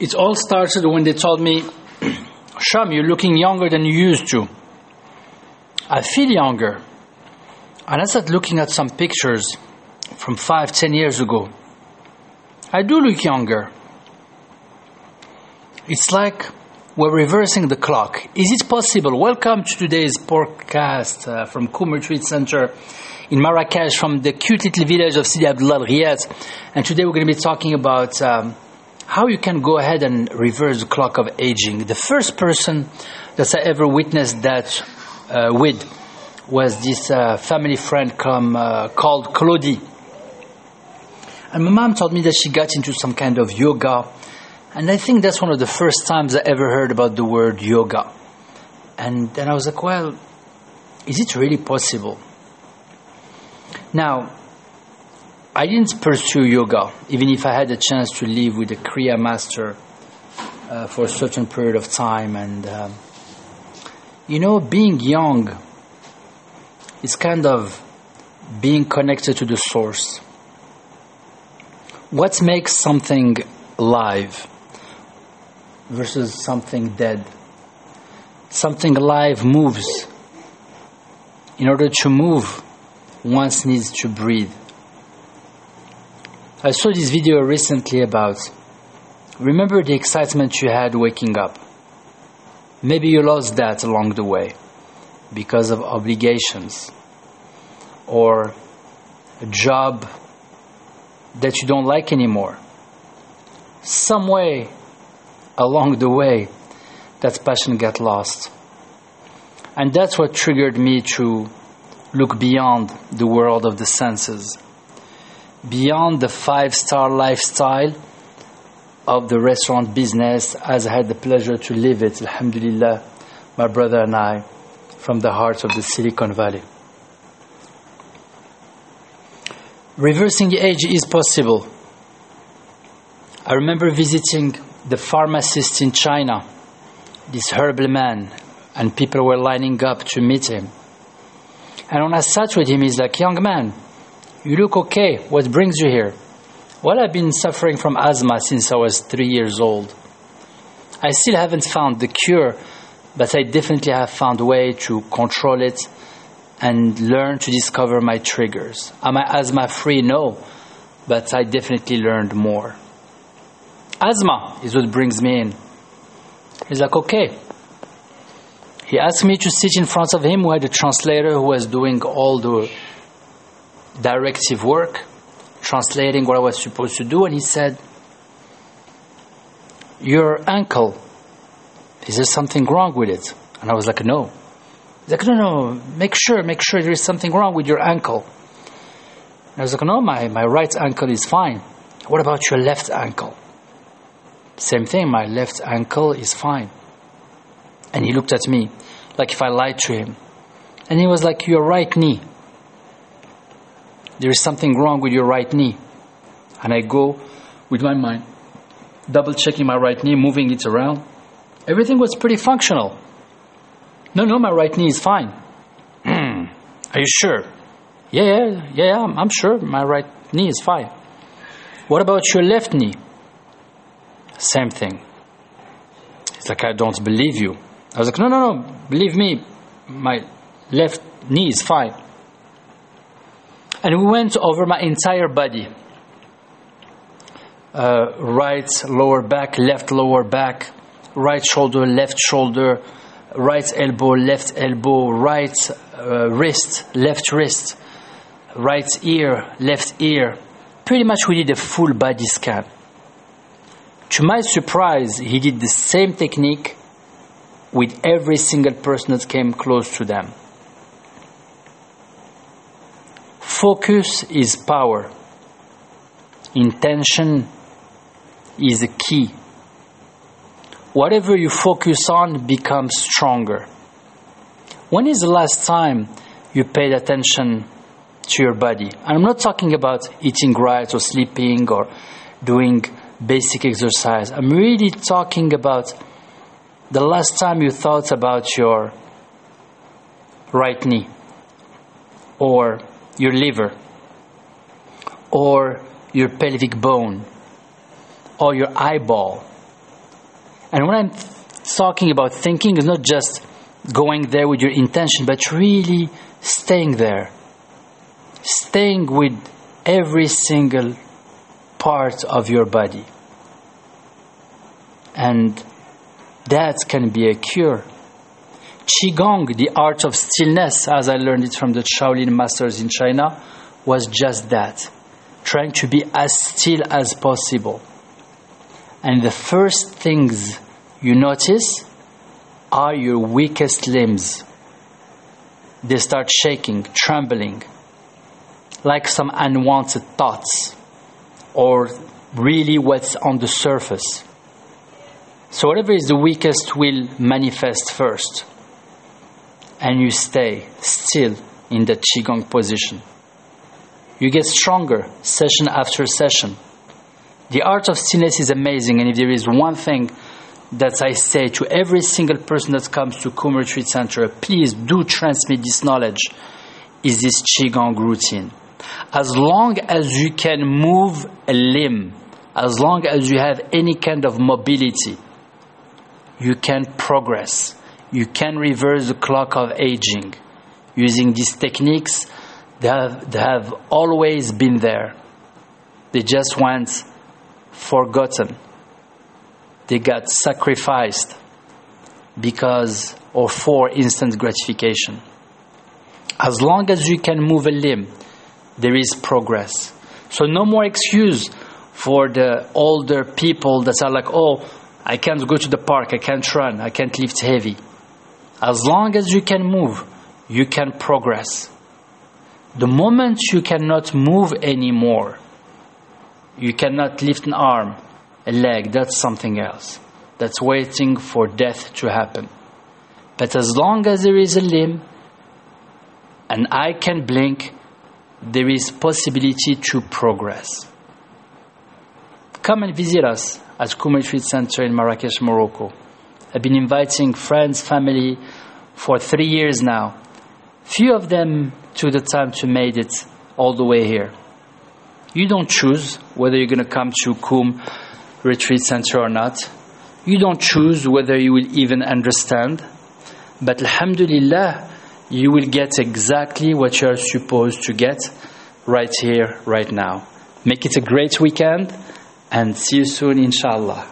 It all started when they told me, Sham, you're looking younger than you used to. I feel younger. And I started looking at some pictures from five, ten years ago. I do look younger. It's like we're reversing the clock. Is it possible? Welcome to today's podcast uh, from Kum Retreat Center in Marrakesh from the cute little village of Sidi Abdullah Ghiat. And today we're going to be talking about um, how you can go ahead and reverse the clock of aging. The first person that I ever witnessed that uh, with was this uh, family friend come, uh, called Claudie. And my mom told me that she got into some kind of yoga. And I think that's one of the first times I ever heard about the word yoga. And then I was like, well, is it really possible? Now, I didn't pursue yoga, even if I had a chance to live with a Kriya master uh, for a certain period of time. And, um, you know, being young is kind of being connected to the source. What makes something alive versus something dead? Something alive moves. In order to move, one needs to breathe. I saw this video recently about remember the excitement you had waking up. Maybe you lost that along the way because of obligations or a job that you don't like anymore. Some way along the way, that passion got lost. And that's what triggered me to look beyond the world of the senses beyond the five star lifestyle of the restaurant business as I had the pleasure to live it, alhamdulillah, my brother and I, from the heart of the Silicon Valley. Reversing age is possible. I remember visiting the pharmacist in China, this herbal man, and people were lining up to meet him. And when I sat with him, he's like, Young man, you look okay. What brings you here? Well, I've been suffering from asthma since I was three years old. I still haven't found the cure, but I definitely have found a way to control it and learn to discover my triggers. Am I asthma free? No, but I definitely learned more. Asthma is what brings me in. He's like, okay. He asked me to sit in front of him who had a translator who was doing all the directive work, translating what I was supposed to do, and he said, Your ankle, is there something wrong with it? And I was like, No. He's like, No, no, make sure, make sure there is something wrong with your ankle. And I was like, No, my, my right ankle is fine. What about your left ankle? Same thing, my left ankle is fine. And he looked at me like if I lied to him. And he was like, Your right knee there is something wrong with your right knee. And I go with my mind, double checking my right knee, moving it around. Everything was pretty functional. No, no, my right knee is fine. Hmm. Are you sure? Yeah, yeah, yeah, I'm, I'm sure my right knee is fine. What about your left knee? Same thing. It's like, I don't believe you. I was like, no, no, no, believe me, my left knee is fine. And we went over my entire body uh, right lower back, left lower back, right shoulder, left shoulder, right elbow, left elbow, right uh, wrist, left wrist, right ear, left ear. Pretty much we did a full body scan. To my surprise, he did the same technique with every single person that came close to them. Focus is power. Intention is a key. Whatever you focus on becomes stronger. When is the last time you paid attention to your body? I'm not talking about eating right or sleeping or doing basic exercise. I'm really talking about the last time you thought about your right knee or your liver or your pelvic bone or your eyeball And when I'm talking about thinking, it's not just going there with your intention, but really staying there. Staying with every single part of your body. And that can be a cure. Qigong, the art of stillness, as I learned it from the Shaolin masters in China, was just that trying to be as still as possible. And the first things you notice are your weakest limbs. They start shaking, trembling, like some unwanted thoughts, or really what's on the surface. So, whatever is the weakest will manifest first. And you stay still in the Qigong position. You get stronger session after session. The art of stillness is amazing, and if there is one thing that I say to every single person that comes to Kum Retreat Center, please do transmit this knowledge, is this Qigong routine. As long as you can move a limb, as long as you have any kind of mobility, you can progress. You can reverse the clock of aging. Using these techniques, they have, have always been there. They just went forgotten. They got sacrificed because or for instant gratification. As long as you can move a limb, there is progress. So no more excuse for the older people that are like, oh, I can't go to the park, I can't run, I can't lift heavy. As long as you can move, you can progress. The moment you cannot move anymore, you cannot lift an arm, a leg, that's something else. That's waiting for death to happen. But as long as there is a limb, and I can blink, there is possibility to progress. Come and visit us at Kum Retreat Center in Marrakesh, Morocco. I've been inviting friends, family for three years now. Few of them took the time to make it all the way here. You don't choose whether you're going to come to Kum Retreat Center or not. You don't choose whether you will even understand. But Alhamdulillah, you will get exactly what you are supposed to get right here, right now. Make it a great weekend and see you soon, inshallah.